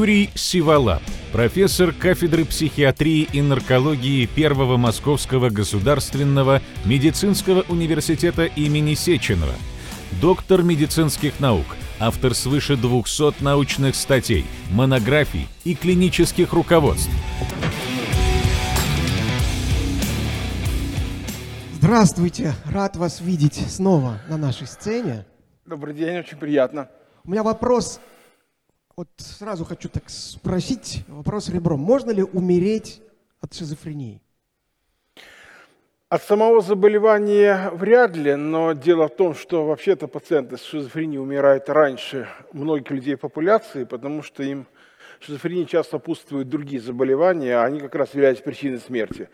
Юрий Сиволап, профессор кафедры психиатрии и наркологии Первого Московского государственного медицинского университета имени Сеченова, доктор медицинских наук, автор свыше 200 научных статей, монографий и клинических руководств. Здравствуйте, рад вас видеть снова на нашей сцене. Добрый день, очень приятно. У меня вопрос, вот сразу хочу так спросить, вопрос ребром. Можно ли умереть от шизофрении? От самого заболевания вряд ли, но дело в том, что вообще-то пациенты с шизофренией умирают раньше многих людей популяции, потому что им шизофрении часто сопутствуют другие заболевания, а они как раз являются причиной смерти.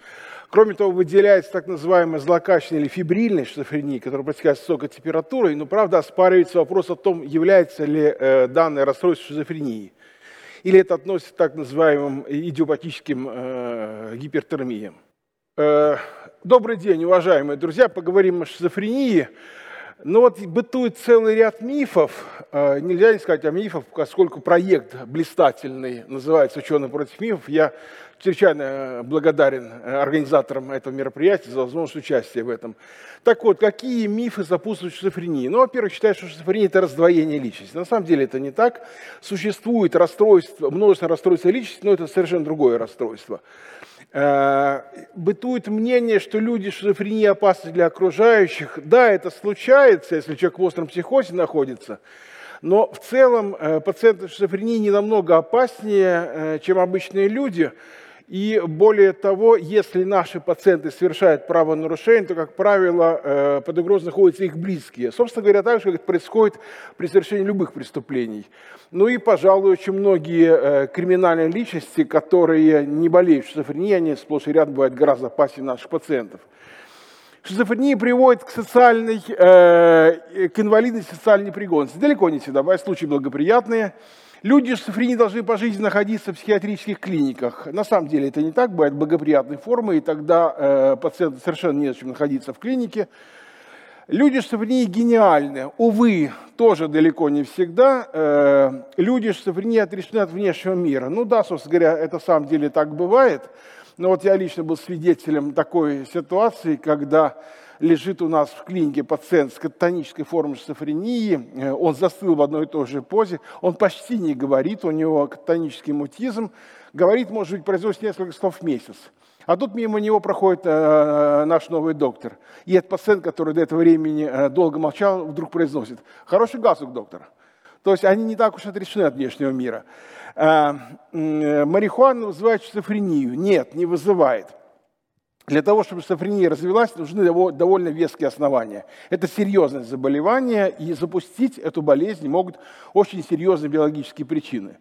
Кроме того, выделяется так называемая злокачественная или фибрильная шизофрения, которая протекает с высокой температурой, но, правда, оспаривается вопрос о том, является ли э, данное расстройство шизофренией. Или это относится к так называемым идиопатическим э, гипертермиям. Э, добрый день, уважаемые друзья. Поговорим о шизофрении. Но вот бытует целый ряд мифов, э, нельзя не сказать о мифах, поскольку проект блистательный называется «Ученые против мифов». Я чрезвычайно э, благодарен э, организаторам этого мероприятия за возможность участия в этом. Так вот, какие мифы сопутствуют шизофрении? Ну, во-первых, считают, что шизофрения – это раздвоение личности. На самом деле это не так. Существует расстройство, множество расстройств личности, но это совершенно другое расстройство. Э, бытует мнение, что люди с шизофренией опасны для окружающих. Да, это случается, если человек в остром психозе находится, но в целом пациенты с шизофренией не намного опаснее, чем обычные люди. И более того, если наши пациенты совершают правонарушение, то, как правило, э, под угрозой находятся их близкие. Собственно говоря, так же, как это происходит при совершении любых преступлений. Ну и, пожалуй, очень многие криминальные личности, которые не болеют шизофренией, они сплошь и рядом бывают гораздо опаснее наших пациентов. Шизофрения приводит к социальной, э, к инвалидности социальной непригодности. Далеко не всегда, бывают случаи благоприятные. Люди с шизофренией должны по жизни находиться в психиатрических клиниках. На самом деле это не так, бывают благоприятные формы, и тогда э, пациенту совершенно незачем находиться в клинике. Люди с шизофренией гениальны. Увы, тоже далеко не всегда. Э, люди с шизофренией отрешены от внешнего мира. Ну да, собственно говоря, это на самом деле так бывает. Но вот я лично был свидетелем такой ситуации, когда лежит у нас в клинике пациент с кататонической формой шизофрении, э, он застыл в одной и той же позе, он почти не говорит, у него кататонический мутизм, говорит, может быть, произносит несколько слов в месяц. А тут мимо него проходит э, наш новый доктор. И этот пациент, который до этого времени э, долго молчал, вдруг произносит, хороший галстук, доктор. То есть они не так уж отрешены от внешнего мира. Э, э, марихуана вызывает шизофрению? Нет, не вызывает. Для того, чтобы шизофрения развилась, нужны довольно веские основания. Это серьезное заболевание, и запустить эту болезнь могут очень серьезные биологические причины.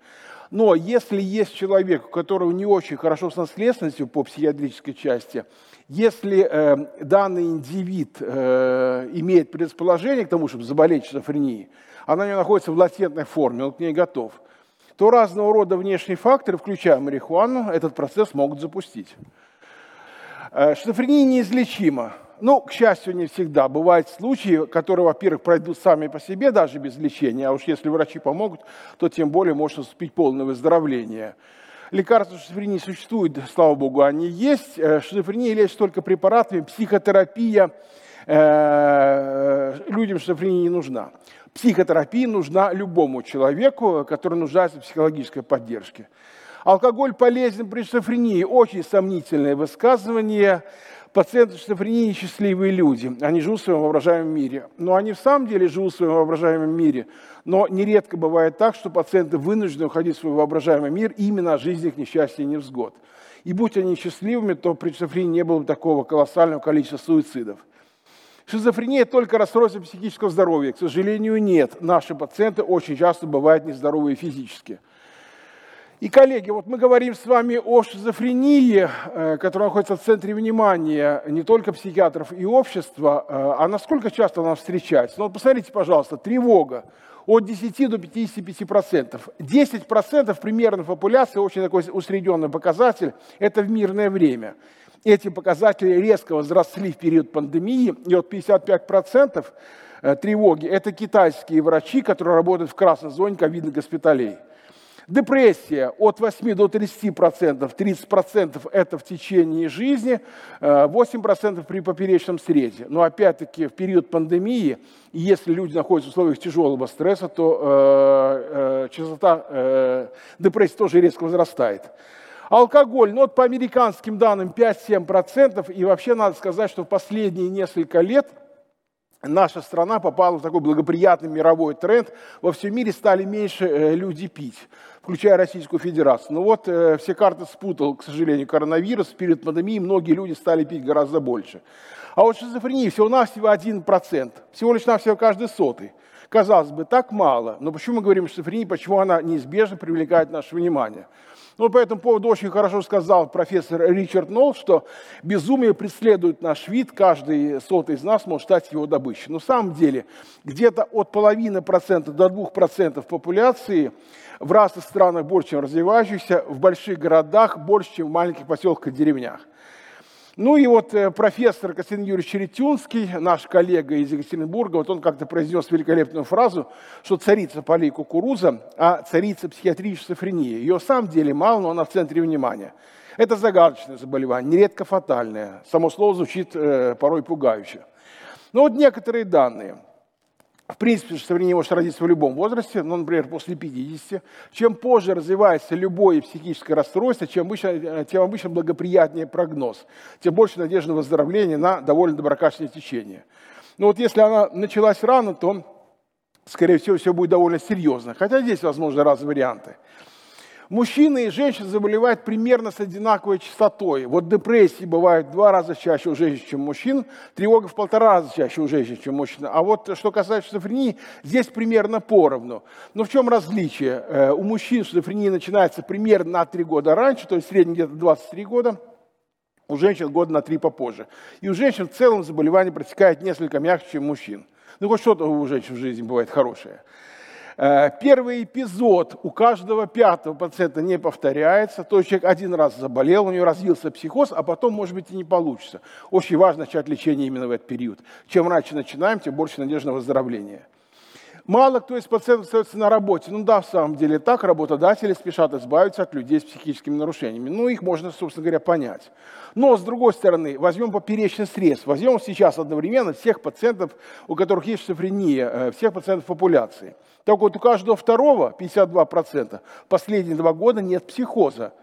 Но если есть человек, у которого не очень хорошо с наследственностью по психиатрической части, если э, данный индивид э, имеет предрасположение к тому, чтобы заболеть шизофренией, она не находится в латентной форме, он к ней готов – то разного рода внешние факторы, включая марихуану, этот процесс могут запустить. Э, шизофрения неизлечима. Ну, к счастью, не всегда. Бывают случаи, которые, во-первых, пройдут сами по себе, даже без лечения, а уж если врачи помогут, то тем более может наступить полное выздоровление. Лекарства шизофрении существуют, слава богу, они есть. Э, шизофрения лечится только препаратами, психотерапия э, людям шизофрения не нужна. Психотерапия нужна любому человеку, который нуждается в психологической поддержке. Алкоголь полезен при шизофрении. Очень сомнительное высказывание. Пациенты с шизофренией счастливые люди. Они живут в своем воображаемом мире. Но они в самом деле живут в своем воображаемом мире. Но нередко бывает так, что пациенты вынуждены уходить в свой воображаемый мир именно от жизни их несчастья и невзгод. И будь они счастливыми, то при шизофрении не было бы такого колоссального количества суицидов. Шизофрения – только расстройство психического здоровья. К сожалению, нет. Наши пациенты очень часто бывают нездоровые физически. И, коллеги, вот мы говорим с вами о шизофрении, э, которая находится в центре внимания не только психиатров и общества, э, а насколько часто она встречается. Ну, вот посмотрите, пожалуйста, тревога от 10 до 55 процентов. 10 процентов примерно популяции, очень такой усредненный показатель, это в мирное время. Эти показатели резко возросли в период пандемии, и вот 55% э, тревоги – это китайские врачи, которые работают в красной зоне ковидных госпиталей. Депрессия от 8 до 30%, 30% это в течение жизни, 8% при поперечном срезе. Но опять-таки в период пандемии, если люди находятся в условиях тяжелого стресса, то э, э, частота э, депрессии тоже резко возрастает. Алкоголь, ну вот по американским данным 5-7%, и вообще надо сказать, что в последние несколько лет – наша страна попала в такой благоприятный мировой тренд. Во всем мире стали меньше э, люди пить, включая Российскую Федерацию. Но ну вот э, все карты спутал, к сожалению, коронавирус. Перед пандемией многие люди стали пить гораздо больше. А вот шизофрения всего-навсего 1%. Всего лишь навсего каждый сотый. Казалось бы, так мало. Но почему мы говорим о шизофрении, почему она неизбежно привлекает наше внимание? Ну, по этому поводу очень хорошо сказал профессор Ричард Нолл, что безумие преследует наш вид, каждый сотый из нас может стать его добычей. Но в самом деле где-то от половины процента до двух процентов популяции в разных странах больше, чем развивающихся, в больших городах больше, чем в маленьких поселках и деревнях. Ну и вот э, профессор Константин Юрьевич Черетюнский, наш коллега из Екатеринбурга, вот он как-то произнес великолепную фразу, что царица полей кукуруза, а царица психиатрической шизофрения. Ее в самом деле мало, но она в центре внимания. Это загадочное заболевание, нередко фатальное. Само слово звучит э, порой пугающе. Но вот некоторые данные – в принципе, шизофрения может родиться в любом возрасте, ну, например, после 50. Чем позже развивается любое психическое расстройство, чем обычно, тем обычно благоприятнее прогноз, тем больше надежды на выздоровление на довольно доброкачественное течение. Но вот если она началась рано, то, скорее всего, все будет довольно серьезно. Хотя здесь, возможно, разные варианты. Мужчины и женщины заболевают примерно с одинаковой частотой. Вот депрессии бывают два раза чаще у женщин, чем у мужчин, тревога в полтора раза чаще у женщин, чем у мужчин. А вот что касается шизофрении, здесь примерно поровну. Но в чем различие? Э, у мужчин шизофрения начинается примерно на три года раньше, то есть в среднем где-то 23 года, у женщин года на три попозже. И у женщин в целом заболевание протекает несколько мягче, чем у мужчин. Ну, хоть что-то у женщин в жизни бывает хорошее. Э, первый эпизод у каждого пятого пациента не повторяется, то есть человек один раз заболел, у него развился психоз, а потом, может быть, и не получится. Очень важно начать лечение именно в этот период. Чем раньше начинаем, тем больше надежды на выздоровление. Мало кто из пациентов остается на работе. Ну да, в самом деле так, работодатели спешат избавиться от людей с психическими нарушениями. Ну, их можно, собственно говоря, понять. Но, с другой стороны, возьмем поперечный срез. Возьмем сейчас одновременно всех пациентов, у которых есть шизофрения, э, всех пациентов популяции. Так вот, у каждого второго, 52%, последние два года нет психоза.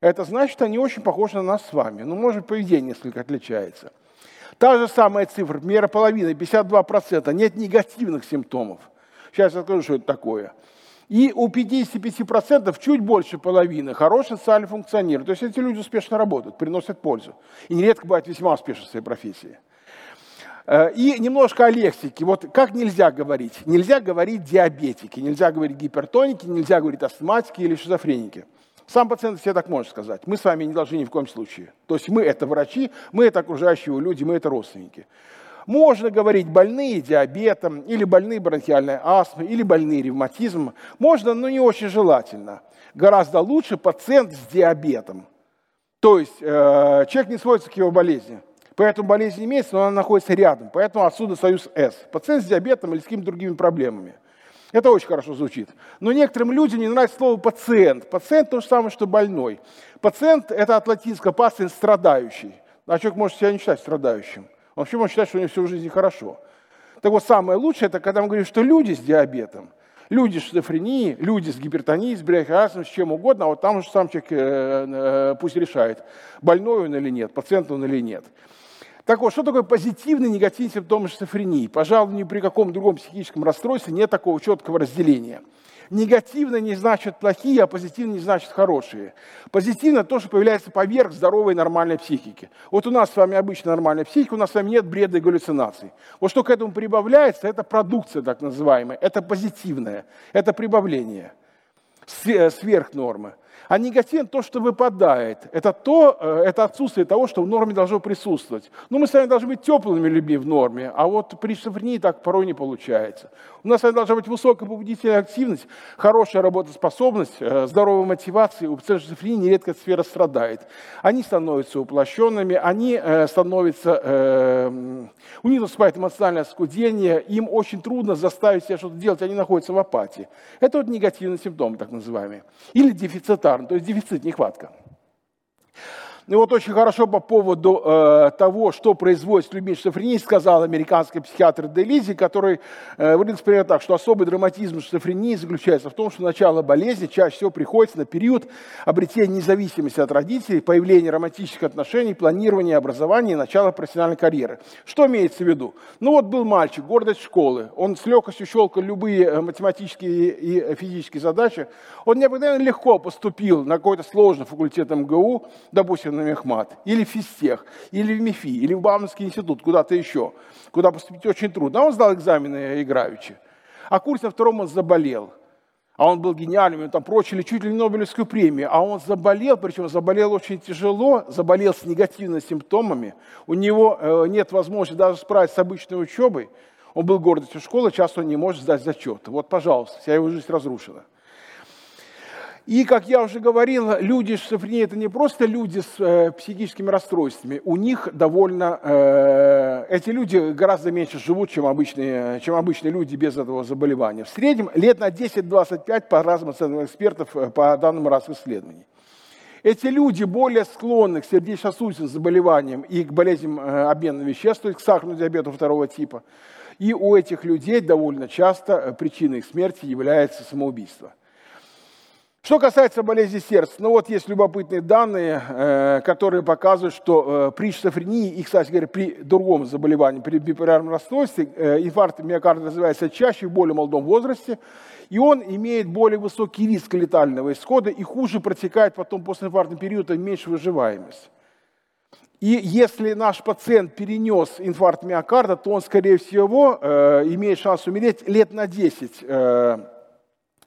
Это значит, они очень похожи на нас с вами. Ну, может, поведение несколько отличается. Та же самая цифра, примерно половина, 52%, нет негативных симптомов. Сейчас я скажу, что это такое. И у 55% чуть больше половины хорошо социально функционируют. То есть эти люди успешно работают, приносят пользу. И нередко бывают весьма успешны в своей профессии. Э, и немножко о лексике. Вот как нельзя говорить? Нельзя говорить диабетики, нельзя говорить гипертоники, нельзя говорить астматики или шизофреники. Сам пациент себе так может сказать. Мы с вами не должны ни в коем случае. То есть мы это врачи, мы это окружающие люди, мы это родственники. Можно говорить больные диабетом, или больные бронхиальной астмой, или больные ревматизмом. Можно, но не очень желательно. Гораздо лучше пациент с диабетом. То есть э, человек не сводится к его болезни. Поэтому болезнь имеется, но она находится рядом. Поэтому отсюда союз С. Пациент с диабетом или с какими-то другими проблемами. Это очень хорошо звучит. Но некоторым людям не нравится слово пациент. Пациент то же самое, что больной. Пациент – это от латинского пациент – страдающий. А человек может себя не считать страдающим. Он вообще может считать, что у него всю жизнь хорошо. Так вот, самое лучшее, это когда мы говорим, что люди с диабетом, люди с шизофренией, люди с гипертонией, с бронхиазмом, с чем угодно, а вот там уже сам человек э, э, пусть решает, больной он или нет, пациент он или нет. Так вот, что такое позитивный негативный симптом шизофрении? Пожалуй, ни при каком другом психическом расстройстве нет такого четкого разделения. Негативно не значит плохие, а позитивно не значит хорошие. Позитивно то, что появляется поверх здоровой нормальной психики. Вот у нас с вами обычно нормальная психика, у нас с вами нет бреда и галлюцинаций. Вот что к этому прибавляется, это продукция так называемая, это позитивное, это прибавление э, сверх нормы. А негативен то, что выпадает. Это, то, э, это отсутствие того, что в норме должно присутствовать. Ну, мы с вами должны быть теплыми людьми в норме, а вот при шизофрении так порой не получается. У нас должна быть высокая побудительная активность, хорошая работоспособность, э, здоровая мотивация. У пациентов шизофрении нередко эта сфера страдает. Они становятся уплощенными, они э, становятся, у них наступает эмоциональное скудение, им очень трудно заставить себя что-то делать, они находятся в апатии. Это вот негативный симптом, так называемый. Или дефицитарный то есть дефицит, нехватка. И вот очень хорошо по поводу э, того, что производит людьми шизофрении, сказал американский психиатр Делизи, который э, говорит примерно так, что особый драматизм шизофрении заключается в том, что начало болезни чаще всего приходится на период обретения независимости от родителей, появления романтических отношений, планирования образования и начала профессиональной карьеры. Что имеется в виду? Ну вот был мальчик, гордость школы, он с легкостью щелкал любые э, математические и физические задачи, он необыкновенно легко поступил на какой-то сложный факультет МГУ, допустим, на Мехмат, или в Физтех, или в МИФИ, или в Бауманский институт, куда-то еще, куда поступить очень трудно. А он сдал экзамены играючи. А курс на втором он заболел. А он был гениальным, там прочили чуть ли не Нобелевскую премию. А он заболел, причем заболел очень тяжело, заболел с негативными симптомами. У него э, нет возможности даже справиться с обычной учебой. Он был гордостью школы, часто он не может сдать зачет. Вот, пожалуйста, вся его жизнь разрушена. И, как я уже говорил, люди с шизофренией – это не просто люди с э, психическими расстройствами. У них довольно… Э, эти люди гораздо меньше живут, чем обычные, чем обычные люди без этого заболевания. В среднем лет на 10-25 по разным оценкам экспертов, э, по данным разных исследований. Эти люди более склонны к сердечно-сосудистым заболеваниям и к болезням э, обмена веществ, то есть к сахарному диабету второго типа. И у этих людей довольно часто э, причиной их смерти является самоубийство. Что касается болезни сердца, ну вот есть любопытные данные, э, которые показывают, что э, при шизофрении и, кстати говоря, при другом заболевании, при биполярном расстройстве, э, инфаркт миокарда развивается чаще в более молодом возрасте, и он имеет более высокий риск летального исхода и хуже протекает потом после инфарктного периода, меньше выживаемость. И если наш пациент перенес инфаркт миокарда, то он, скорее всего, имеет шанс умереть лет на 10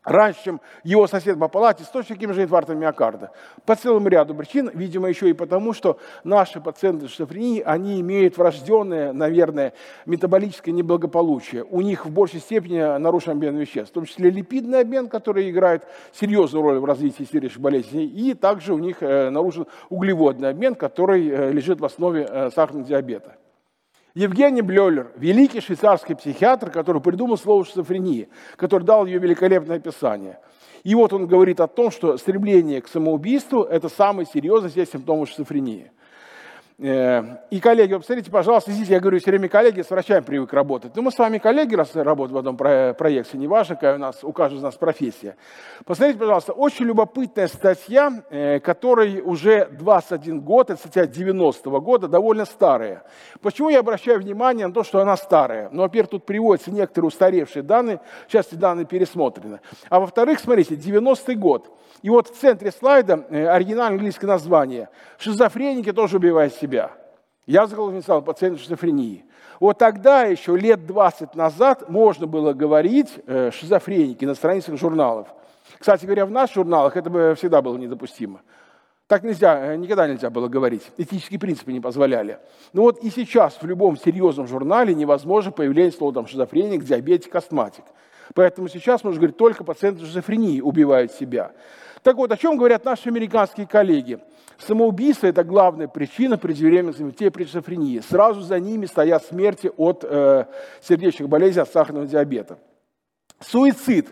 раньше, чем его сосед по палате с точно таким же инфарктом миокарда. По целому ряду причин, видимо, еще и потому, что наши пациенты с шизофренией, они имеют врожденное, наверное, метаболическое неблагополучие. У них в большей степени нарушен обмен веществ, в том числе липидный обмен, который играет серьезную роль в развитии сердечных болезней, и также у них э, нарушен углеводный обмен, который э, лежит в основе э, сахарного диабета. Евгений Блёлер, великий швейцарский психиатр, который придумал слово шизофрения, который дал ее великолепное описание. И вот он говорит о том, что стремление к самоубийству – это самый серьезный здесь симптом шизофрении. Э, и, коллеги, посмотрите, пожалуйста, здесь я говорю все время коллеги, с врачами привык работать. Но мы с вами коллеги, раз работаем в одном проекте, неважно, какая у нас, у каждого из нас профессия. Посмотрите, пожалуйста, очень любопытная статья, э, которой уже 21 год, это статья 90-го года, довольно старая. Почему я обращаю внимание на то, что она старая? Ну, во-первых, тут приводятся некоторые устаревшие данные, сейчас эти данные пересмотрены. А во-вторых, смотрите, 90-й год. И вот в центре слайда э, оригинальное английское название. Шизофреники тоже убивают себя. Я написал пациент шизофрении. Вот тогда, еще лет 20 назад, можно было говорить э, шизофреники на страницах журналов. Кстати говоря, в наших журналах это бы всегда было недопустимо. Так нельзя, э, никогда нельзя было говорить. Этические принципы не позволяли. Но вот и сейчас в любом серьезном журнале невозможно появление слова там, шизофреник, диабетик, астматик. Поэтому сейчас можно говорить, только пациенты шизофрении убивают себя. Так вот, о чем говорят наши американские коллеги? Самоубийство – это главная причина преждевременной смерти при шизофрении. Сразу за ними стоят смерти от э, сердечных болезней, от сахарного диабета. Суицид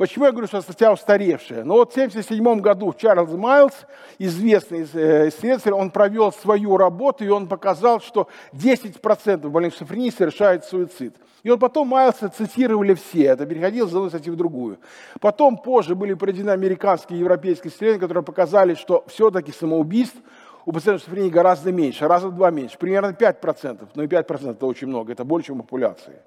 Почему я говорю, что статья устаревшая? Ну вот в 1977 году Чарльз Майлз, известный э, исследователь, он провел свою работу, и он показал, что 10% больных шизофренией совершают суицид. И вот потом Майлса цитировали все, это переходило с одной статьи в другую. Потом позже были проведены американские и европейские исследования, которые показали, что все-таки самоубийств у пациентов шизофрении гораздо меньше, раза в два меньше, примерно 5%. Но и 5% это очень много, это больше, чем у популяции.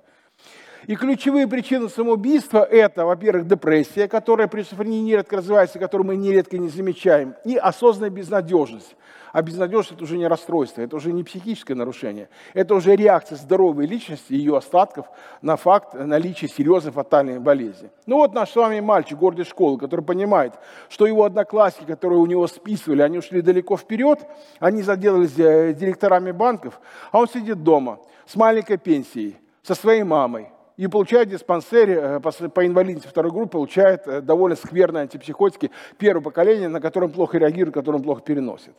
И ключевые причины самоубийства – это, во-первых, депрессия, которая при шизофрении нередко развивается, которую мы нередко не замечаем, и осознанная безнадежность. А безнадежность – это уже не расстройство, это уже не психическое нарушение. Это уже реакция здоровой личности, ее остатков на факт наличия серьезной фатальной болезни. Ну вот наш с вами мальчик, гордый школы, который понимает, что его одноклассники, которые у него списывали, они ушли далеко вперед, они заделались э, директорами банков, а он сидит дома с маленькой пенсией, со своей мамой, и получает диспансере э, по инвалидности второй группы, получает э, довольно скверные антипсихотики первого поколения, на котором плохо реагирует, которым плохо переносит.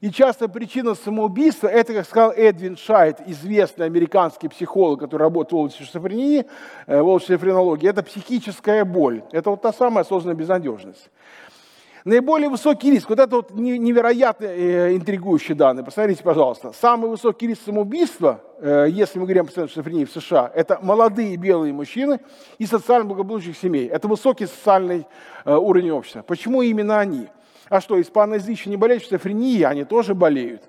И часто причина самоубийства, это, как сказал Эдвин Шайт, известный американский психолог, который работает в области шизофрении, э, в области шизофренологии, это психическая боль. Это вот та самая осознанная безнадежность. Наиболее высокий риск, вот это вот невероятно э, интригующие данные, посмотрите, пожалуйста. Самый высокий риск самоубийства, э, если мы говорим о пациентах шизофрении в США, это молодые белые мужчины из социально благополучных семей. Это высокий социальный э, уровень общества. Почему именно они? А что, испаноязычные не болеют шизофренией, они тоже болеют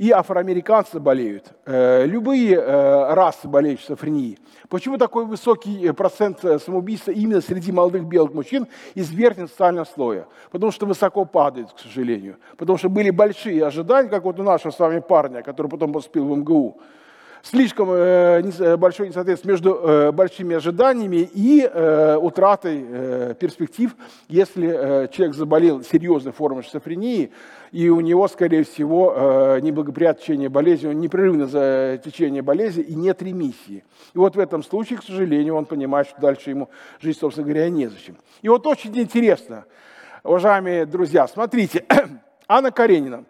и афроамериканцы болеют, э, любые э, расы болеют шизофренией. Почему такой высокий э, процент самоубийства именно среди молодых белых мужчин из верхнего социального слоя? Потому что высоко падает, к сожалению. Потому что были большие ожидания, как вот у нашего с вами парня, который потом поступил в МГУ слишком э, э, большое несоответствие между э, большими ожиданиями и утратой перспектив, если человек заболел серьезной формой шизофрении, и у него, скорее всего, неблагоприятное течение болезни, он непрерывно за течение болезни и нет ремиссии. И вот в этом случае, к сожалению, он понимает, что дальше ему жить, собственно говоря, незачем. И вот очень интересно, уважаемые друзья, смотрите, Анна Каренина –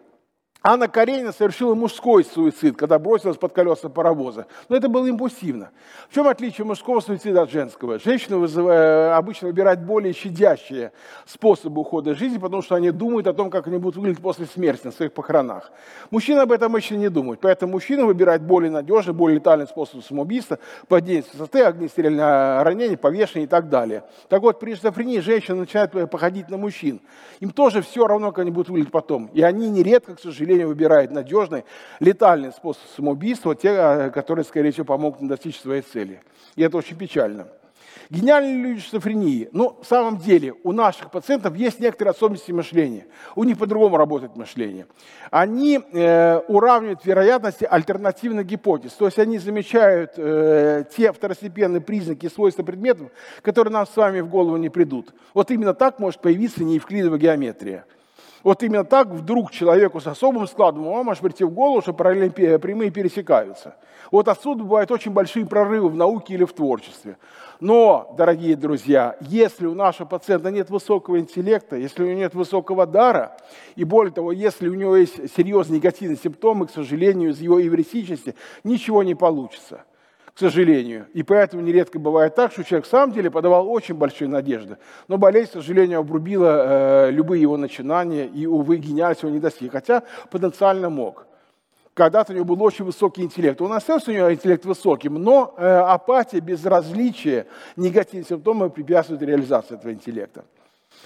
Анна Каренина совершила мужской суицид, когда бросилась под колеса паровоза. Но это было импульсивно. В чем отличие мужского суицида от женского? Женщины вызывают, обычно выбирают более щадящие способы ухода жизни, потому что они думают о том, как они будут выглядеть после смерти на своих похоронах. Мужчины об этом еще не думают. Поэтому мужчина выбирает более надежный, более летальный способ самоубийства, падение с высоты, огнестрельное ранение, повешение и так далее. Так вот, при шизофрении женщины начинают походить на мужчин. Им тоже все равно, как они будут выглядеть потом. И они нередко, к сожалению, население выбирает надежный, летальный способ самоубийства, те, э, которые, скорее всего, помогут им достичь своей цели. И это очень печально. Гениальные люди шизофрении. Ну, в самом деле, у наших пациентов есть некоторые особенности мышления. У них по-другому работает мышление. Они э, уравнивают вероятности альтернативных гипотез. То есть они замечают э, те второстепенные признаки и свойства предметов, которые нам с вами в голову не придут. Вот именно так может появиться неевклидовая геометрия. Вот именно так вдруг человеку с особым складом ума может прийти в голову, что параллельные прямые пересекаются. Вот отсюда бывают очень большие прорывы в науке или в творчестве. Но, дорогие друзья, если у нашего пациента нет высокого интеллекта, если у него нет высокого дара, и более того, если у него есть серьезные негативные симптомы, к сожалению, из его эвристичности, ничего не получится к сожалению. И поэтому нередко бывает так, что человек в самом деле подавал очень большие надежды, но болезнь, к сожалению, обрубила э, любые его начинания, и, увы, гениальность его не достиг, хотя потенциально мог. Когда-то у него был очень высокий интеллект. Он остался у него интеллект высоким, но э, апатия, безразличие, негативные симптомы препятствуют реализации этого интеллекта.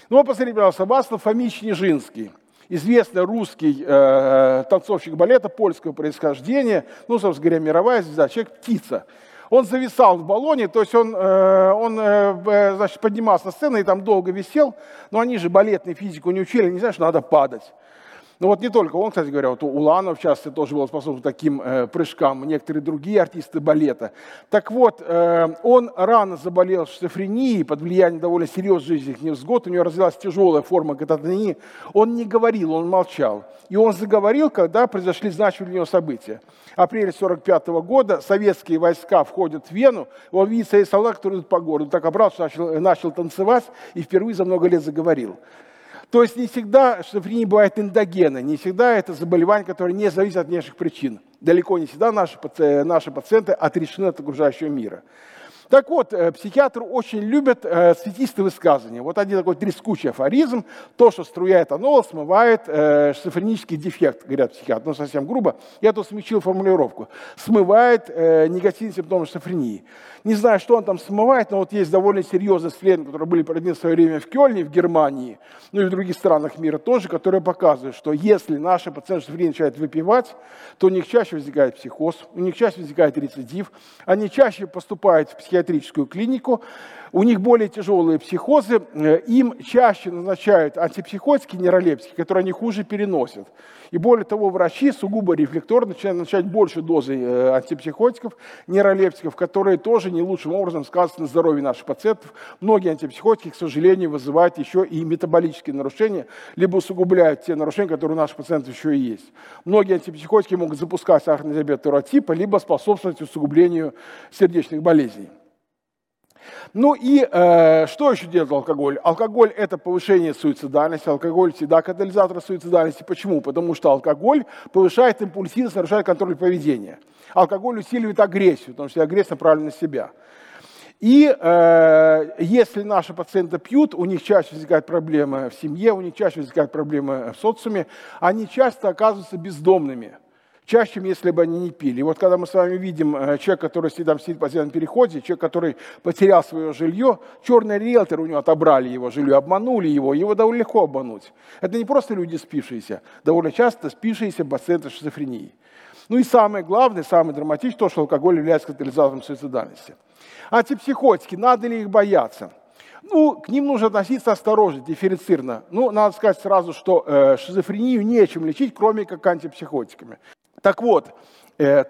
Ну, вот посмотрите, пожалуйста, Васлав Фомич Нижинский – известный русский э, танцовщик балета польского происхождения, ну, собственно говоря, мировая звезда, человек-птица. Он зависал в баллоне, то есть он, э, он э, э значит, поднимался на сцену и там долго висел, но они же балетную физику не учили, не знают, что надо падать. Ну вот не только он, кстати говоря, вот Уланов часто тоже был способен таким э, прыжкам, некоторые другие артисты балета. Так вот, э, он рано заболел шизофренией под влиянием довольно серьезных жизненных невзгод, у него развилась тяжелая форма кататонии. Он не говорил, он молчал. И он заговорил, когда произошли значимые для него события. Апрель 1945 года советские войска входят в Вену, он видит своих солдат, которые идут по городу, так обратно начал, начал танцевать и впервые за много лет заговорил. То есть не всегда шизофрения бывает эндогена, не всегда это заболевание, которое не зависит от внешних причин. Далеко не всегда наши, наши пациенты отрешены от окружающего мира. Так вот, э, психиатры очень любят э, светистые высказывания. Вот один такой трескучий афоризм. То, что струя этанола, смывает э, шизофренический дефект, говорят психиатры. Ну, совсем грубо. Я тут смягчил формулировку. Смывает э, негативные симптомы шизофрении. Не знаю, что он там смывает, но вот есть довольно серьезные исследования, которые были проведены в свое время в Кёльне, в Германии, ну и в других странах мира тоже, которые показывают, что если наши пациенты шизофрении начинают выпивать, то у них чаще возникает психоз, у них чаще возникает рецидив, они чаще поступают в психиатрическую клинику, у них более тяжелые психозы, э, им чаще назначают антипсихотики, нейролептики, которые они хуже переносят. И более того, врачи сугубо рефлекторно начинают назначать больше дозы э, антипсихотиков, нейролептиков, которые тоже не лучшим образом сказываются на здоровье наших пациентов. Многие антипсихотики, к сожалению, вызывают еще и метаболические нарушения, либо усугубляют те нарушения, которые у наших пациентов еще и есть. Многие антипсихотики могут запускать сахарный диабет второго типа, либо способствовать усугублению сердечных болезней. Ну и э, что еще делает алкоголь? Алкоголь – это повышение суицидальности. Алкоголь всегда катализатор суицидальности. Почему? Потому что алкоголь повышает импульсивность, нарушает контроль поведения. Алкоголь усиливает агрессию, потому что агрессия направлена на себя. И э, если наши пациенты пьют, у них чаще возникают проблемы в семье, у них чаще возникают проблемы в социуме, они часто оказываются бездомными – чаще, чем если бы они не пили. Вот когда мы с вами видим э, человека, который там сидит по постоянном переходе, человек, который потерял свое жилье, черный риэлтор у него отобрали его жилье, обманули его, его довольно легко обмануть. Это не просто люди спившиеся, довольно часто спившиеся пациенты шизофрении. Ну и самое главное, самое драматичное, то, что алкоголь является катализатором суицидальности. Антипсихотики, надо ли их бояться? Ну, к ним нужно относиться осторожно, дифференцированно. Ну, надо сказать сразу, что э, шизофрению нечем лечить, кроме как антипсихотиками. Так вот,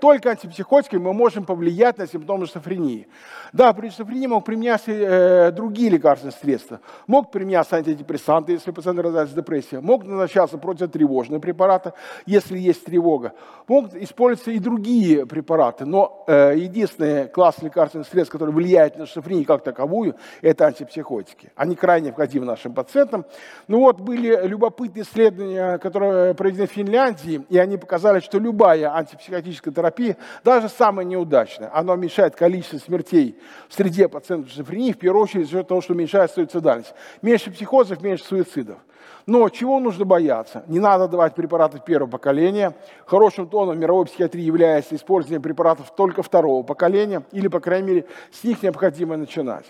только антипсихотиками мы можем повлиять на симптомы шизофрении. Да, при шизофрении могут применяться э, другие лекарственные средства. Могут применяться антидепрессанты, если пациент рождается с депрессией. Могут назначаться противотревожные препараты, если есть тревога. Могут использоваться и другие препараты. Но э, единственный класс лекарственных средств, который влияет на шизофрению как таковую, это антипсихотики. Они крайне необходимы нашим пациентам. Ну вот были любопытные исследования, которые проведены в Финляндии, и они показали, что любая антипсихотическая фармакологическая терапия, даже самая неудачная, она уменьшает количество смертей в среде пациентов шизофрении, в первую очередь за счет того, что уменьшает суицидальность. Меньше психозов, меньше суицидов. Но чего нужно бояться? Не надо давать препараты первого поколения. Хорошим тоном в мировой психиатрии является использование препаратов только второго поколения, или, по крайней мере, с них необходимо начинать.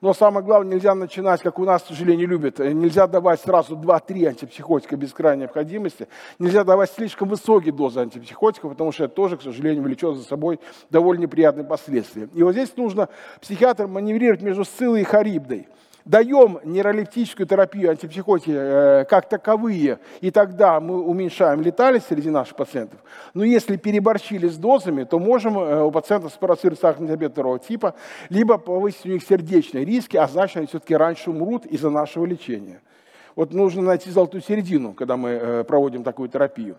Но самое главное, нельзя начинать, как у нас, к сожалению, любят. Нельзя давать сразу 2-3 антипсихотика без крайней необходимости. Нельзя давать слишком высокие дозы антипсихотиков, потому что это тоже, к сожалению, влечет за собой довольно неприятные последствия. И вот здесь нужно психиатрам маневрировать между сциллой и харибдой даем нейролептическую терапию, антипсихотики э, как таковые, и тогда мы уменьшаем летальность среди наших пациентов. Но если переборщили с дозами, то можем э, у пациентов спровоцировать сахарный диабет второго типа, либо повысить у них сердечные риски, а значит, они все-таки раньше умрут из-за нашего лечения. Вот нужно найти золотую середину, когда мы э, проводим такую терапию.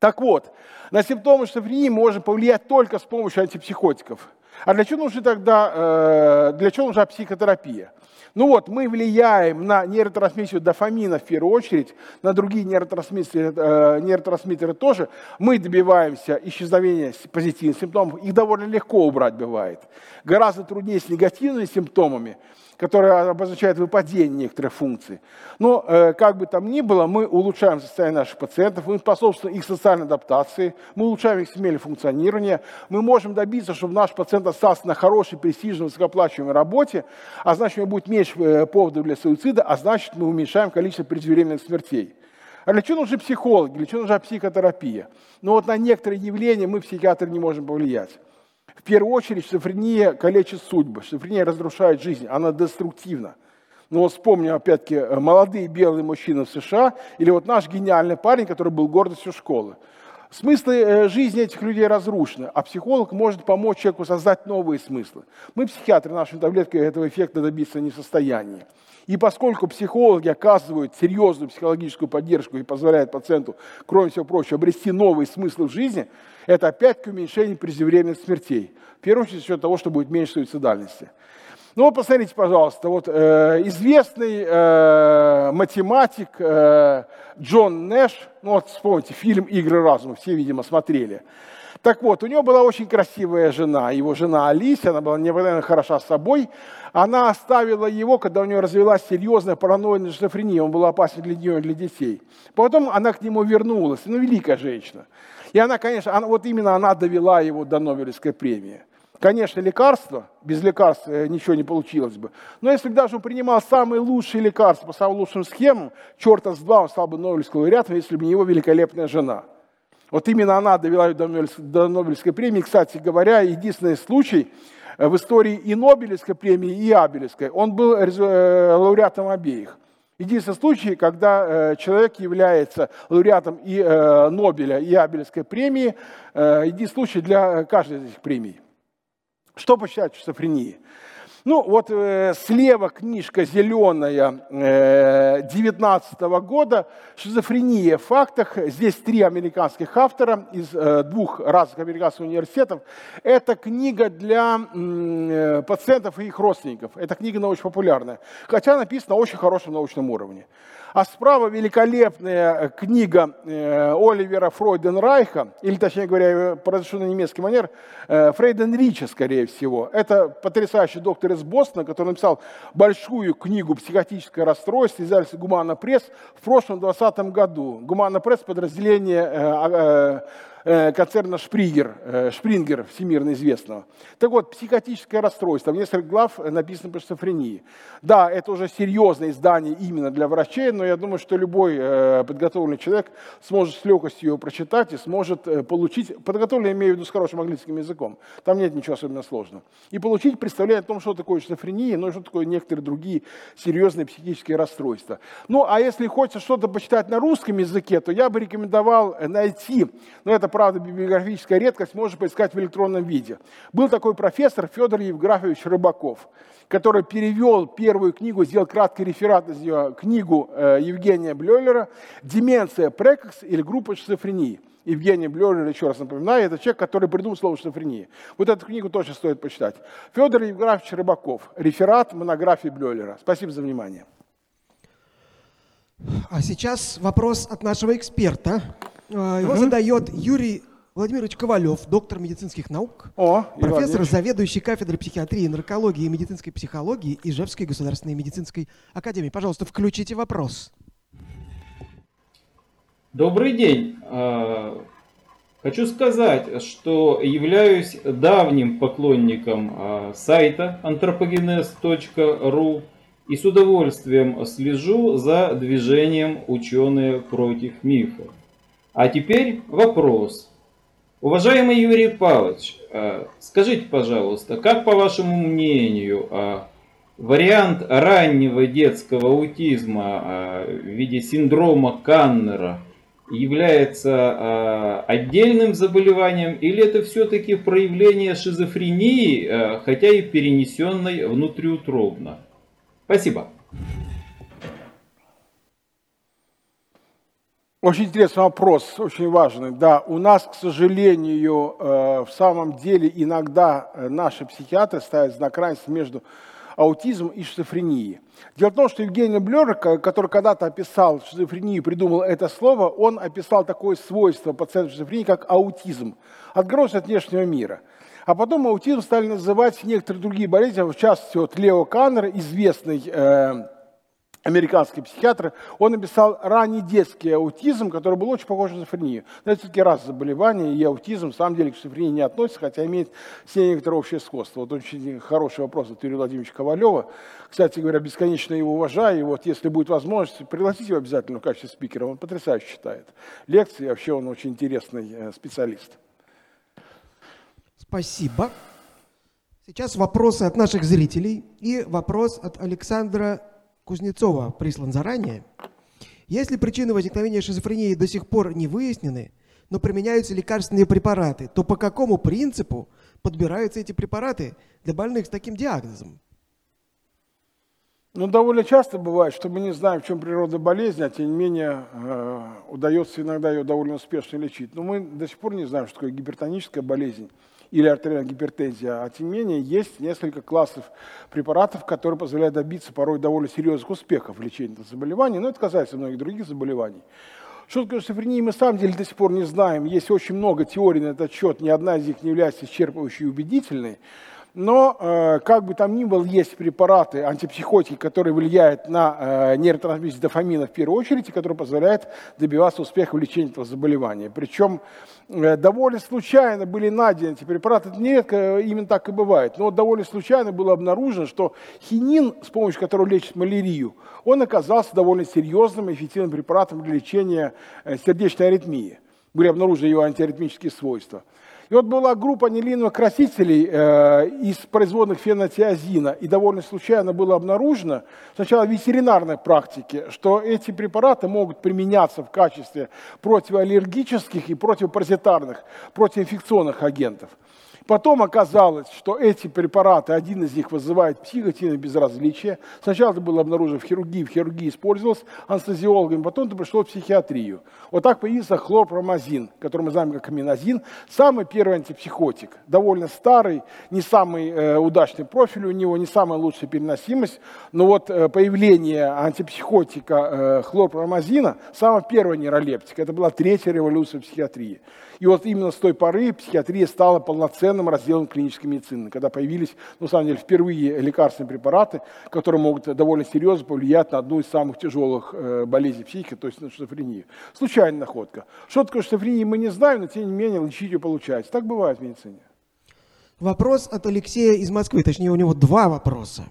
Так вот, на симптомы шизофрении можно повлиять только с помощью антипсихотиков. А для чего нужна тогда, для чего нужна психотерапия? Ну вот, мы влияем на нейротрансмиссию дофамина в первую очередь, на другие нейротрансмиттеры, э, нейротрансмиттеры тоже. Мы добиваемся исчезновения позитивных симптомов, их довольно легко убрать бывает. Гораздо труднее с негативными симптомами, которое обозначает выпадение некоторых функций. Но э, как бы там ни было, мы улучшаем состояние наших пациентов, мы способствуем их социальной адаптации, мы улучшаем их семейное функционирование, мы можем добиться, чтобы наш пациент остался на хорошей, престижной, высокоплачиваемой работе, а значит, у него будет меньше э, поводов для суицида, а значит, мы уменьшаем количество преждевременных смертей. А для чего нужны психологи, для чего нужна психотерапия? Ну вот на некоторые явления мы, психиатры, не можем повлиять. В первую очередь шизофрения калечит судьбы, шизофрения разрушает жизнь, она деструктивна. Но вот вспомним, опять-таки, молодые белые мужчины в США, или вот наш гениальный парень, который был гордостью школы. Смыслы э, жизни этих людей разрушены, а психолог может помочь человеку создать новые смыслы. Мы, психиатры, нашими таблетками этого эффекта добиться не в состоянии. И поскольку психологи оказывают серьезную психологическую поддержку и позволяют пациенту, кроме всего прочего, обрести новые смыслы в жизни, это опять к уменьшению преждевременных смертей. В первую очередь за счет того, что будет меньше суицидальности. Ну вот посмотрите, пожалуйста, вот э, известный э, математик э, Джон Нэш, ну вот вспомните, фильм «Игры разума», все, видимо, смотрели. Так вот, у него была очень красивая жена, его жена Алисия, она была невероятно хороша с собой. Она оставила его, когда у нее развилась серьезная паранойя шизофрения, он был опасен для нее и для детей. Потом она к нему вернулась, ну, великая женщина. И она, конечно, она, вот именно она довела его до Нобелевской премии. Конечно, лекарства, без лекарств э, ничего не получилось бы. Но если бы даже он принимал самые лучшие лекарства по самым лучшим схемам, черта с два он стал бы Нобелевским лауреатом, если бы не его великолепная жена – Вот именно она довела ее до Нобелевской премии. Кстати говоря, единственный случай в истории и Нобелевской премии, и Абелевской, он был лауреатом обеих. Единственный случай, когда э, человек является лауреатом и э, Нобеля, и Абелевской премии, э, единственный случай для каждой из этих премий. Что посчитать шизофренией? Ну, вот э, слева книжка зеленая э, 19 года «Шизофрения в фактах». Здесь три американских автора из э, двух разных американских университетов. Это книга для э, пациентов и их родственников. Эта книга научно-популярная, хотя написана на очень хорошем научном уровне. А справа великолепная э, книга э, Оливера Фройденрайха, или точнее говоря, произошло на немецкий манер, э, Фрейденрича, скорее всего. Это потрясающий доктор из Бостона, который написал большую книгу «Психотическое расстройство», издательство «Гумана Пресс» в прошлом 2020 году. «Гумана Пресс» подразделение Э, концерна Шпригер, э, Шпрингер, всемирно известного. Так вот, психотическое расстройство, в несколько глав написано по шизофрении. Да, это уже серьезное издание именно для врачей, но я думаю, что любой э, подготовленный человек сможет с легкостью его прочитать и сможет получить, подготовленный имею в виду с хорошим английским языком, там нет ничего особенно сложного, и получить представление о том, что такое шизофрения, ну и что такое некоторые другие серьезные психические расстройства. Ну, а если хочется что-то почитать на русском языке, то я бы рекомендовал найти, ну это правда, библиографическая редкость, можно поискать в электронном виде. Был такой профессор Федор Евграфович Рыбаков, который перевел первую книгу, сделал краткий реферат из нее, книгу э, Евгения Блёлера «Деменция прекокс или группа шизофрении». Евгений Блёлер, еще раз напоминаю, это человек, который придумал слово шизофрения. Вот эту книгу точно стоит почитать. Федор Евграфович Рыбаков. Реферат монографии Блёлера. Спасибо за внимание. А сейчас вопрос от нашего эксперта. А, его угу. задает Юрий Владимирович Ковалев, доктор медицинских наук, О, профессор, заведующий кафедрой психиатрии, наркологии и медицинской психологии Ижевской государственной медицинской академии. Пожалуйста, включите вопрос. Добрый день. А, хочу сказать, что являюсь давним поклонником а, сайта anthropogenes.ru и с удовольствием слежу за движением «Ученые против мифов». А теперь вопрос. Уважаемый Юрий Павлович, э, скажите, пожалуйста, как по вашему мнению э, вариант раннего детского аутизма э, в виде синдрома Каннера является отдельным заболеванием или это все-таки проявление шизофрении, хотя и перенесенной внутриутробно? Спасибо. Очень интересный вопрос, очень важный. Да, у нас, к сожалению, э, в самом деле иногда э, наши психиатры ставят знак равенства между аутизмом и шизофренией. Дело в том, что Евгений Блер, который когда-то описал шизофрению, придумал это слово, он описал такое свойство пациента шизофрении, как аутизм, отгрузка от внешнего мира. А потом аутизм стали называть некоторые другие болезни, в частности, вот Лео Каннер, известный э, американский психиатр, он написал ранний детский аутизм, который был очень похож на шизофрению. Но это все-таки раз заболевания, и аутизм, в самом деле, к шизофрении не относится, хотя имеет все некоторое общее сходство. Вот очень хороший вопрос от Юрия Владимировича Ковалева. Кстати говоря, бесконечно его уважаю, и вот если будет возможность, пригласите его обязательно в качестве спикера, он потрясающе читает лекции, вообще он очень интересный э, специалист. Спасибо. Сейчас вопросы от наших зрителей и вопрос от Александра Кузнецова прислан заранее. Если причины возникновения шизофрении до сих пор не выяснены, но применяются лекарственные препараты, то по какому принципу подбираются эти препараты для больных с таким диагнозом? Ну, довольно часто бывает, что мы не знаем, в чем природа болезни, а тем не менее э, удается иногда ее довольно успешно лечить. Но мы до сих пор не знаем, что такое гипертоническая болезнь или артериальная гипертензия. А тем не менее, есть несколько классов препаратов, которые позволяют добиться порой довольно серьезных успехов в лечении этого заболевания, но это касается многих других заболеваний. Что такое шизофрения, мы самом деле до сих пор не знаем. Есть очень много теорий на этот счет, ни одна из них не является исчерпывающей и убедительной. Но, э, как бы там ни было, есть препараты, антипсихотики, которые влияют на э, нейротрансмиссию дофамина в первую очередь, и которые позволяют добиваться успеха в лечении этого заболевания. Причем э, довольно случайно были найдены эти препараты, это нередко именно так и бывает, но довольно случайно было обнаружено, что хинин, с помощью которого лечит малярию, он оказался довольно серьезным и эффективным препаратом для лечения сердечной аритмии. были обнаружены ее антиаритмические свойства. И вот была группа анилиновых красителей э, из производных фенотиазина, и довольно случайно было обнаружено, сначала в ветеринарной практике, что эти препараты могут применяться в качестве противоаллергических и противопаразитарных, противоинфекционных агентов. Потом оказалось, что эти препараты, один из них вызывает психотивное безразличие. Сначала это было обнаружено в хирургии, в хирургии использовалось анестезиологами, потом это пришло в психиатрию. Вот так появился хлорпромазин, который мы знаем как аминозин, самый первый антипсихотик, довольно старый, не самый э, удачный профиль у него, не самая лучшая переносимость, но вот э, появление антипсихотика э, хлорпромазина, самая первая нейролептика, это была третья революция психиатрии. И вот именно с той поры психиатрия стала полноценным разделом клинической медицины, когда появились, ну, на самом деле, впервые лекарственные препараты, которые могут довольно серьезно повлиять на одну из самых тяжелых э, болезней психики, то есть на шизофрению. Случайная находка. Что такое шизофрения, мы не знаем, но тем не менее лечить ее получается. Так бывает в медицине. Вопрос от Алексея из Москвы, точнее у него два вопроса.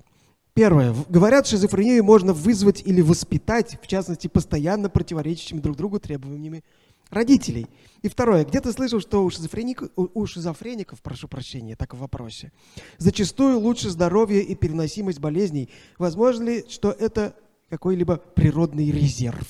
Первое. Говорят, шизофрению можно вызвать или воспитать, в частности, постоянно противоречащими друг другу требованиями родителей. И второе, где ты слышал, что у, шизофреников, у шизофреников, прошу прощения, так в вопросе, зачастую лучше здоровье и переносимость болезней. Возможно ли, что это какой-либо природный резерв?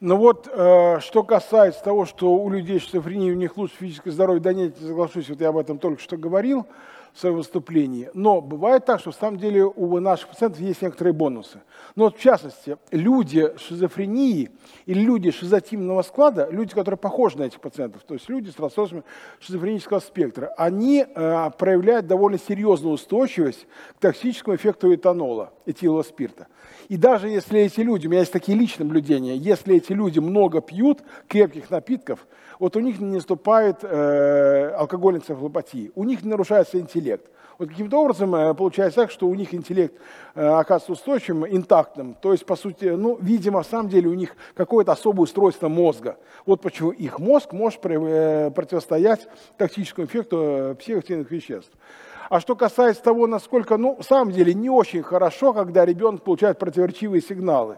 Ну вот, э, что касается того, что у людей шизофрения, у них лучше физическое здоровье, да нет, соглашусь, вот я об этом только что говорил, в своем выступлении. Но бывает так, что в самом деле у наших пациентов есть некоторые бонусы. Но вот в частности, люди с шизофренией или люди шизотимного склада, люди, которые похожи на этих пациентов, то есть люди с расстройствами шизофренического спектра, они э, проявляют довольно серьезную устойчивость к токсическому эффекту этанола, этилового спирта. И даже если эти люди, у меня есть такие личные наблюдения, если эти люди много пьют крепких напитков, вот у них не наступает э, алкогольной энцефалопатии, у них не нарушается интеллект. Вот каким-то образом э, получается так, что у них интеллект э, оказывается устойчивым, интактным. То есть, по сути, ну, видимо, в самом деле у них какое-то особое устройство мозга. Вот почему их мозг может э, противостоять токсическому эффекту э, психоактивных веществ. А что касается того, насколько, ну, в самом деле не очень хорошо, когда ребенок получает противоречивые сигналы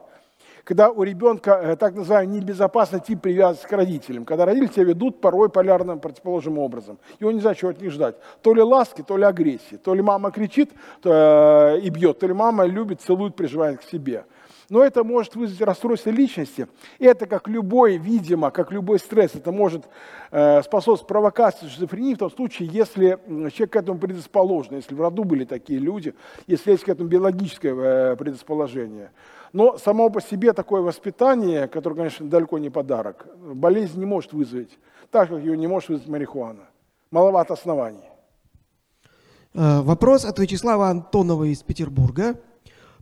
когда у ребенка э, так называемый небезопасный тип привязанности к родителям, когда родители себя ведут порой полярным противоположным образом, и он не знает, чего от них ждать. То ли ласки, то ли агрессии. То ли мама кричит то, э, и бьет, то ли мама любит, целует, прижимает к себе. Но это может вызвать расстройство личности. Это, как любой, видимо, как любой стресс, это может э, способствовать провокации шизофрении в том случае, если человек к этому предрасположен, если в роду были такие люди, если есть к этому биологическое предрасположение. Но само по себе такое воспитание, которое, конечно, далеко не подарок, болезнь не может вызвать, так как ее не может вызвать марихуана. Маловато оснований. Э, вопрос от Вячеслава Антонова из Петербурга.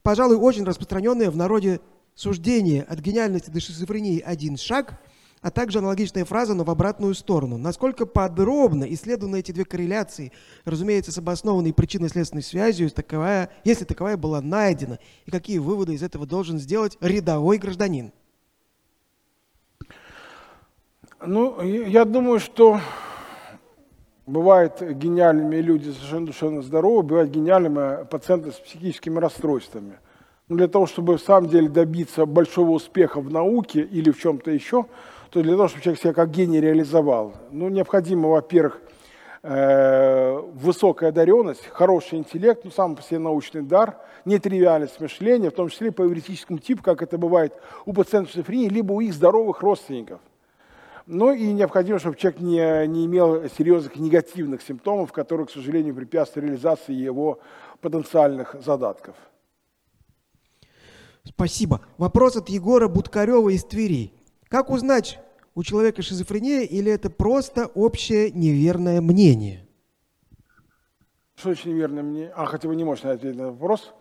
Пожалуй, очень распространенное в народе суждение от гениальности до шизофрении один шаг – а также аналогичная фраза, но в обратную сторону. Насколько подробно исследованы эти две корреляции, разумеется, с обоснованной причинно-следственной связью, таковая, если таковая была найдена, и какие выводы из этого должен сделать рядовой гражданин? Ну, я думаю, что бывают гениальными люди совершенно душевно здоровы, бывают гениальными пациенты с психическими расстройствами. Но для того, чтобы в самом деле добиться большого успеха в науке или в чем-то еще, то для того, чтобы человек себя как гений реализовал, ну, необходимо, во-первых, э, высокая одаренность, хороший интеллект, ну, сам по себе научный дар, нетривиальность мышления, в том числе по эвристическому типу, как это бывает у пациентов с шизофренией, либо у их здоровых родственников. Ну и необходимо, чтобы человек не, не имел серьезных негативных симптомов, которые, к сожалению, препятствуют реализации его потенциальных задатков. Спасибо. Вопрос от Егора Будкарева из Твери. Как узнать, у человека шизофрения или это просто общее неверное мнение? Что очень неверное мнение? А, хотя вы не можете ответить на вопрос.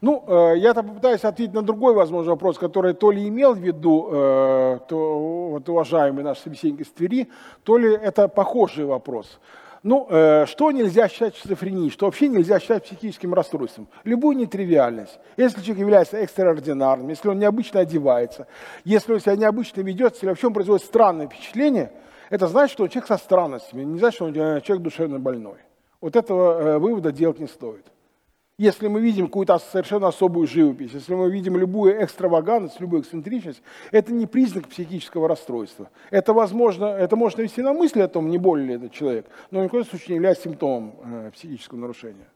Ну, э, я-то попытаюсь ответить на другой возможный вопрос, который то ли имел в виду э, то, вот, уважаемый наш собеседник из Твери, то ли это похожий вопрос. Ну, э, что нельзя считать шизофренией, что вообще нельзя считать психическим расстройством? Любую нетривиальность. Если человек является экстраординарным, если он необычно одевается, если он себя необычно ведет, если вообще он производит странное впечатление, это значит, что человек со странностями, не значит, что он э, человек душевно больной. Вот этого э, вывода делать не стоит. Если мы видим какую-то совершенно особую живопись, если мы видим любую экстравагантность, любую эксцентричность, это не признак психического расстройства. Это, возможно, это может навести на мысли о том, не болен ли этот человек, но ни в коем случае не является симптомом э, психического нарушения.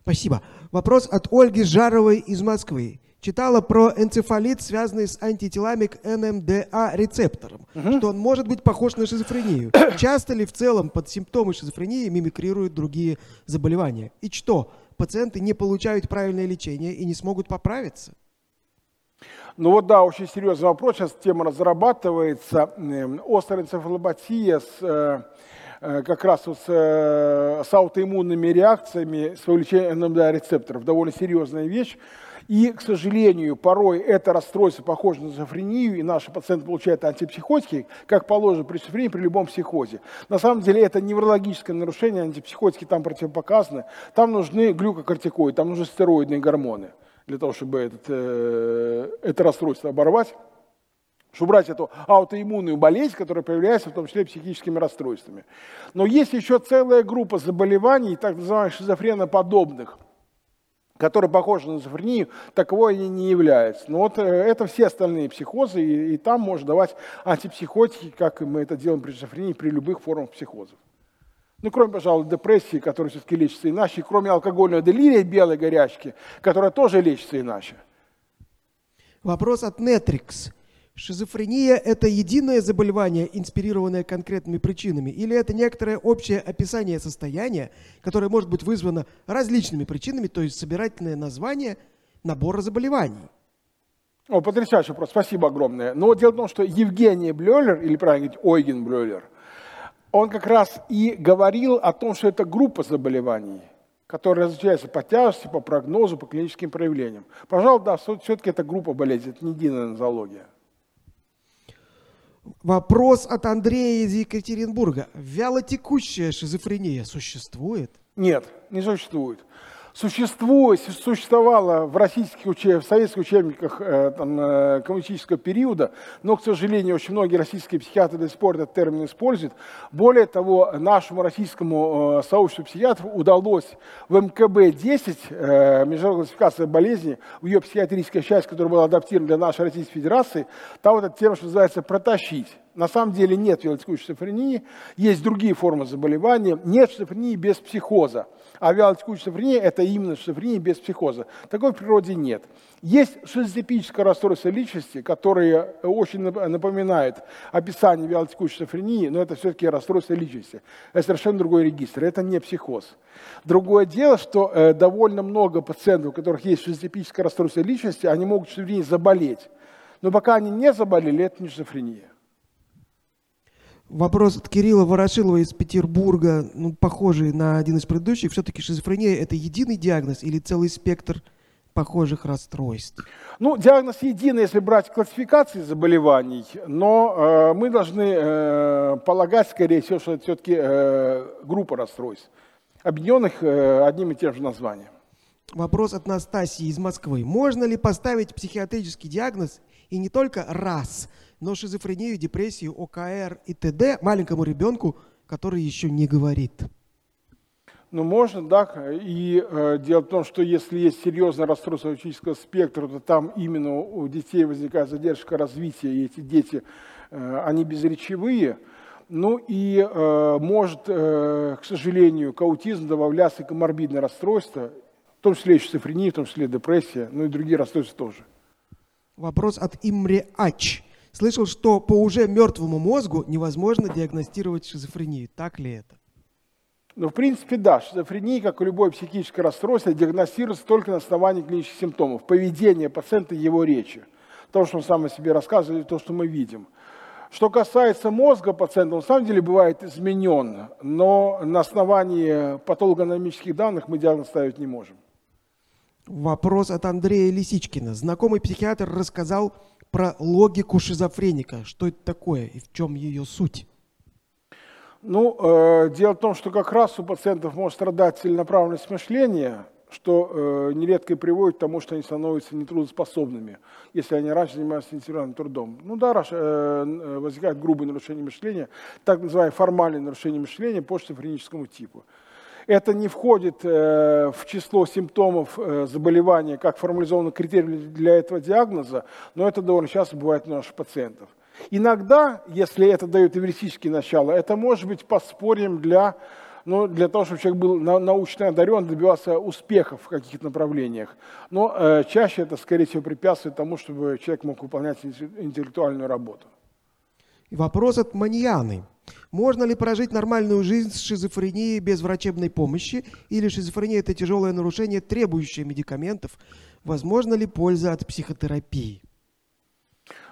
Спасибо. Вопрос от Ольги Жаровой из Москвы. Читала про энцефалит, связанный с антителами к НМДА-рецепторам, угу. что он может быть похож на шизофрению. Часто ли в целом под симптомы шизофрении мимикрируют другие заболевания? И что, пациенты не получают правильное лечение и не смогут поправиться? Ну вот да, очень серьезный вопрос. Сейчас тема разрабатывается. Эм, острая энцефалопатия с э, э, как раз вот с, э, с аутоиммунными реакциями с вовлечением НМДА-рецепторов. Довольно серьезная вещь. И, к сожалению, порой это расстройство похоже на шизофрению, и наши пациенты получают антипсихотики, как положено при шизофрении, при любом психозе. На самом деле это неврологическое нарушение, антипсихотики там противопоказаны. Там нужны глюкокортикоиды, там нужны стероидные гормоны для того, чтобы этот, э, это расстройство оборвать чтобы убрать эту аутоиммунную болезнь, которая появляется в том числе психическими расстройствами. Но есть еще целая группа заболеваний, так называемых шизофреноподобных – который похож на шизофрению, таковой они не являются. Но вот э, это все остальные психозы, и, и там можно давать антипсихотики, как мы это делаем при шизофрении, при любых формах психозов. Ну, кроме, пожалуй, депрессии, которая все-таки лечится иначе, кроме алкогольного делирия, белой горячки, которая тоже лечится иначе. Вопрос от Нетрикс. Шизофрения – это единое заболевание, инспирированное конкретными причинами, или это некоторое общее описание состояния, которое может быть вызвано различными причинами, то есть собирательное название набора заболеваний? О, потрясающий вопрос, спасибо огромное. Но дело в том, что Евгений Блёлер, или правильно говорить, Ойген Блёлер, он как раз и говорил о том, что это группа заболеваний, которая различается по тяжести, по прогнозу, по клиническим проявлениям. Пожалуй, да, все-таки это группа болезней, это не единая нозология. Вопрос от Андрея из Екатеринбурга. Вялотекущая шизофрения существует? Нет, не существует существует, существовало в российских учебниках, в советских учебниках э, там, э, коммунистического периода, но, к сожалению, очень многие российские психиатры до сих пор этот термин используют. Более того, нашему российскому э, сообществу психиатров удалось в МКБ-10, э, международная классификация болезней, в ее психиатрической части, которая была адаптирована для нашей Российской Федерации, там вот эта тема, что называется, протащить. На самом деле нет виолотекущей шизофрении, есть другие формы заболевания, нет шизофрении без психоза. А вялотекущая шизофрения – это именно шизофрения без психоза. Такой в природе нет. Есть шизотипическое расстройство личности, которое очень напоминает описание вялотекущей шизофрении, но это все-таки расстройство личности. Это совершенно другой регистр, это не психоз. Другое дело, что э, довольно много пациентов, у которых есть шизотипическое расстройство личности, они могут шизофренией заболеть. Но пока они не заболели, это не шизофрения. Вопрос от Кирилла Ворошилова из Петербурга, ну, похожий на один из предыдущих. Все-таки шизофрения – это единый диагноз или целый спектр похожих расстройств? Ну, диагноз единый, если брать классификации заболеваний, но э, мы должны э, полагать, скорее всего, что это все-таки э, группа расстройств, объединенных э, одним и тем же названием. Вопрос от Настасии из Москвы. Можно ли поставить психиатрический диагноз и не только раз – но шизофрению, депрессию, ОКР и т.д. маленькому ребенку, который еще не говорит. Ну, можно, да. И э, дело в том, что если есть серьезное расстройство аутического спектра, то там именно у детей возникает задержка развития, и эти дети, э, они безречевые. Ну и э, может, э, к сожалению, к аутизму добавляться и коморбидное расстройство, в том числе и шизофрения, в том числе депрессия, ну и другие расстройства тоже. Вопрос от Имре Ач. Слышал, что по уже мертвому мозгу невозможно диагностировать шизофрению. Так ли это? Ну, в принципе, да. Шизофрения, как и любое психическое расстройство, диагностируется только на основании клинических симптомов, поведения пациента и его речи. То, что он сам о себе рассказывает, то, что мы видим. Что касается мозга пациента, он на самом деле бывает изменен, но на основании патологоанатомических данных мы диагноз ставить не можем. Вопрос от Андрея Лисичкина. Знакомый психиатр рассказал про логику шизофреника. Что это такое и в чем ее суть? Ну, э, дело в том, что как раз у пациентов может страдать целенаправленность мышления, что э, нередко и приводит к тому, что они становятся нетрудоспособными, если они раньше занимались инициативным трудом. Ну да, раз, э, возникает грубое нарушение мышления, так называемое формальное нарушение мышления по шизофреническому типу. Это не входит э, в число симптомов э, заболевания, как формализованный критерий для этого диагноза, но это довольно часто бывает у наших пациентов. Иногда, если это дает эвристические начало, это может быть подспорьем для, ну, для того, чтобы человек был научно одарен, добивался успехов в каких-то направлениях. Но э, чаще это, скорее всего, препятствует тому, чтобы человек мог выполнять интеллектуальную работу. Вопрос от Маньяны. Можно ли прожить нормальную жизнь с шизофренией без врачебной помощи? Или шизофрения – это тяжелое нарушение, требующее медикаментов? Возможно ли польза от психотерапии?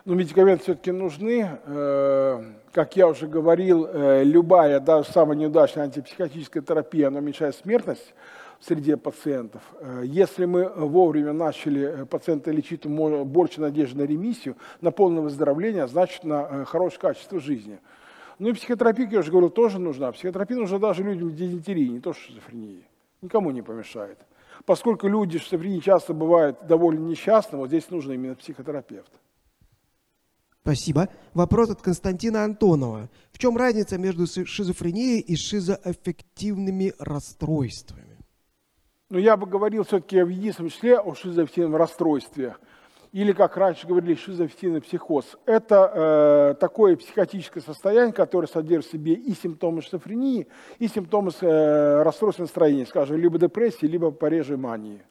Ну, медикаменты все-таки нужны. Э, как я уже говорил, э, любая, даже самая неудачная антипсихотическая терапия, она уменьшает смертность в среде пациентов. Э, если мы вовремя начали пациента лечить, больше надежды на ремиссию, на полное выздоровление, значит на хорошее качество жизни. Ну и психотерапия, я уже говорил, тоже нужна. Психотерапия нужна даже людям с дизентерией, не то что шизофренией. Никому не помешает. Поскольку люди с шизофренией часто бывают довольно несчастны, вот здесь нужен именно психотерапевт. Спасибо. Вопрос от Константина Антонова. В чем разница между шизофренией и шизоаффективными расстройствами? Ну, я бы говорил все-таки в единственном числе о шизоаффективном расстройстве – или, как раньше говорили, шизоаффективный психоз. Это э, такое психотическое состояние, которое содержит в себе и симптомы шизофрении, и симптомы э, расстройства настроения, скажем, либо депрессии, либо пореже мании.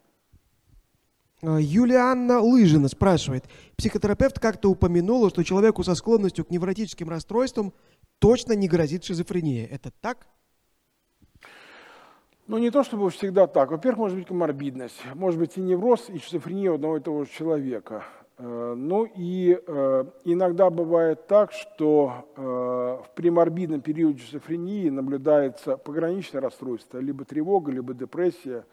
А, Юлианна Лыжина спрашивает. Психотерапевт как-то упомянула, что человеку со склонностью к невротическим расстройствам точно не грозит шизофрения. Это так? Ну, не то чтобы всегда так. Во-первых, может быть коморбидность, может быть и невроз, и шизофрения одного и того же человека. Э, ну и э, иногда бывает так, что э, в приморбидном периоде шизофрении наблюдается пограничное расстройство, либо тревога, либо депрессия,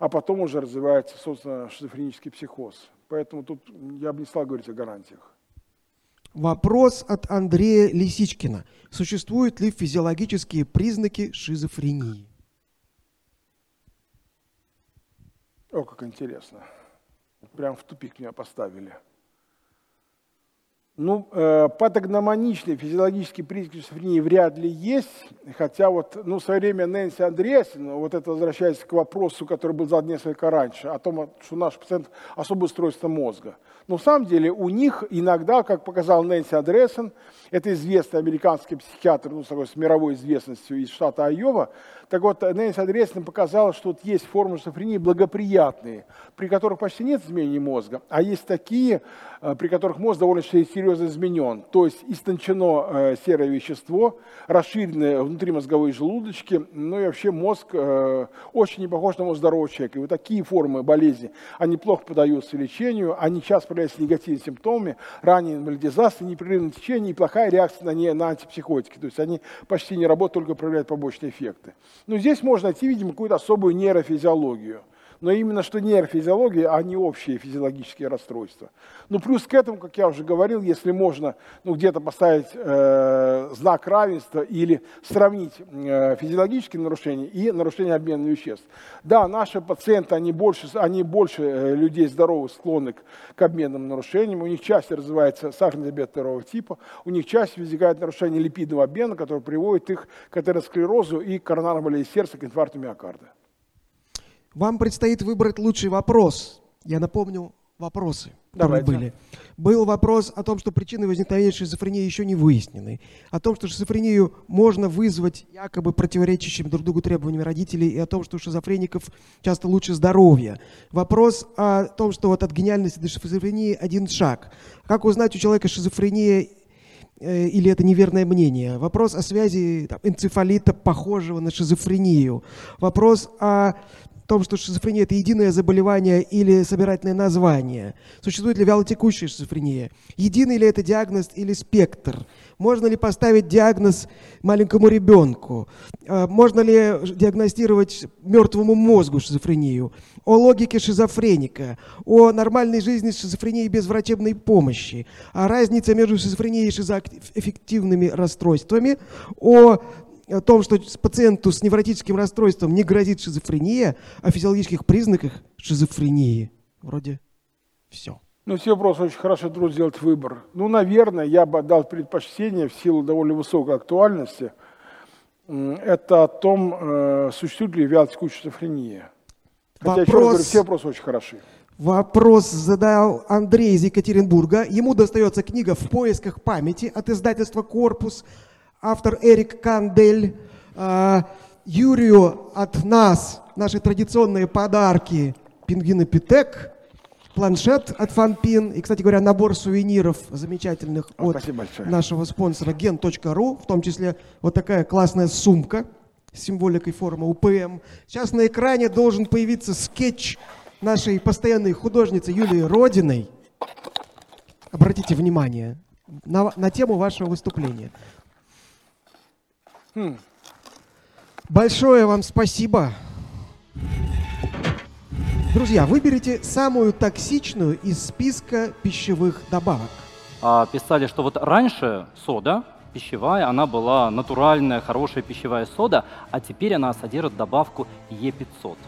а потом уже развивается, собственно, шизофренический психоз. Поэтому тут я бы не стал говорить о гарантиях. Вопрос от Андрея Лисичкина. Существуют ли физиологические признаки шизофрении? О, как интересно. Прям в тупик меня поставили. Ну, э, патогномоничные физиологические признаки шизофрении вряд ли есть, хотя вот, ну, в свое время Нэнси Андреасин, вот это возвращаясь к вопросу, который был задан несколько раньше, о том, что наш пациент особое устройство мозга. Но в самом деле у них иногда, как показал Нэнси Андреасин, это известный американский психиатр, ну, с мировой известностью из штата Айова, так вот, Нэнси Андреасин показала, что вот есть формы шизофрении благоприятные, при которых почти нет изменений мозга, а есть такие, э, при которых мозг довольно серьезно изменен. То есть истончено э, серое вещество, расширены внутримозговые желудочки, ну и вообще мозг э, очень не похож на мозг здорового человека. И вот такие формы болезни, они плохо поддаются лечению, они часто проявляются негативными симптомами, ранняя инвалидизация, непрерывное течение и плохая реакция на, не, на антипсихотики. То есть они почти не работают, только проявляют побочные эффекты. Но здесь можно найти, видимо, какую-то особую нейрофизиологию но именно что нейрофизиология, а не общие физиологические расстройства. Ну, плюс к этому, как я уже говорил, если можно ну, где-то поставить э, знак равенства или сравнить э, физиологические нарушения и нарушения обмена веществ. Да, наши пациенты, они больше, они больше э, людей здоровых склонны к, к обменным нарушениям, у них чаще развивается сахарный диабет второго типа, у них чаще возникает нарушение липидного обмена, которое приводит их к атеросклерозу и коронарной болезни сердца, к инфаркту миокарда. Вам предстоит выбрать лучший вопрос. Я напомню вопросы, которые Давайте. были. Был вопрос о том, что причины возникновения шизофрении еще не выяснены. О том, что шизофрению можно вызвать якобы противоречащими друг другу требованиями родителей, и о том, что у шизофреников часто лучше здоровье. Вопрос о том, что вот от гениальности до шизофрении один шаг. Как узнать у человека шизофрения э, или это неверное мнение. Вопрос о связи там, энцефалита, похожего на шизофрению. Вопрос о том, что шизофрения – это единое заболевание или собирательное название? Существует ли вялотекущая шизофрения? Единый ли это диагноз или спектр? Можно ли поставить диагноз маленькому ребенку? А, можно ли диагностировать мертвому мозгу шизофрению? О логике шизофреника, о нормальной жизни с шизофренией без врачебной помощи, о разнице между шизофренией и шизоэффективными расстройствами, о о том, что пациенту с невротическим расстройством не грозит шизофрения, о физиологических признаках шизофрении. Вроде все. Ну, все вопросы очень хорошо трудно сделать выбор. Ну, наверное, я бы дал предпочтение в силу довольно высокой актуальности это о том, э, существует ли вялотекущая шизофрения. Хотя, еще раз говорю, все вопросы очень хороши. Вопрос задал Андрей из Екатеринбурга. Ему достается книга «В поисках памяти» от издательства «Корпус». Автор Эрик Кандель. А, Юрию от нас наши традиционные подарки «Пингвины Питек», планшет от Фанпин и, кстати говоря, набор сувениров замечательных от нашего спонсора gen.ru, в том числе вот такая классная сумка с символикой формы УПМ. Сейчас на экране должен появиться скетч нашей постоянной художницы Юлии Родиной. Обратите внимание на, на тему вашего выступления. Хм. Большое вам спасибо. Друзья, выберите самую токсичную из списка пищевых добавок. А, писали, что вот раньше сода пищевая, она была натуральная, хорошая пищевая сода, а теперь она содержит добавку Е500.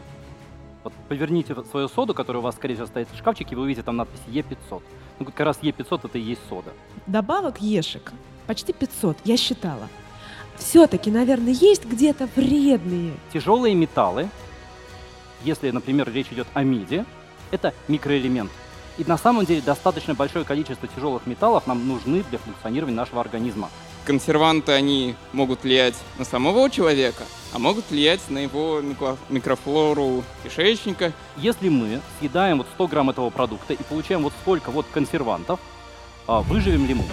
Вот поверните свою соду, которая у вас, скорее всего, стоит в шкафчике, вы увидите там надпись Е500. Ну, как раз Е500 это и есть сода. Добавок Ешек почти 500, я считала. Все-таки, наверное, есть где-то вредные. Тяжелые металлы, если, например, речь идет о меди, это микроэлемент. И на самом деле достаточно большое количество тяжелых металлов нам нужны для функционирования нашего организма. Консерванты, они могут влиять на самого человека, а могут влиять на его микрофлору кишечника. Если мы съедаем вот 100 грамм этого продукта и получаем вот столько вот консервантов, а, выживем ли мы?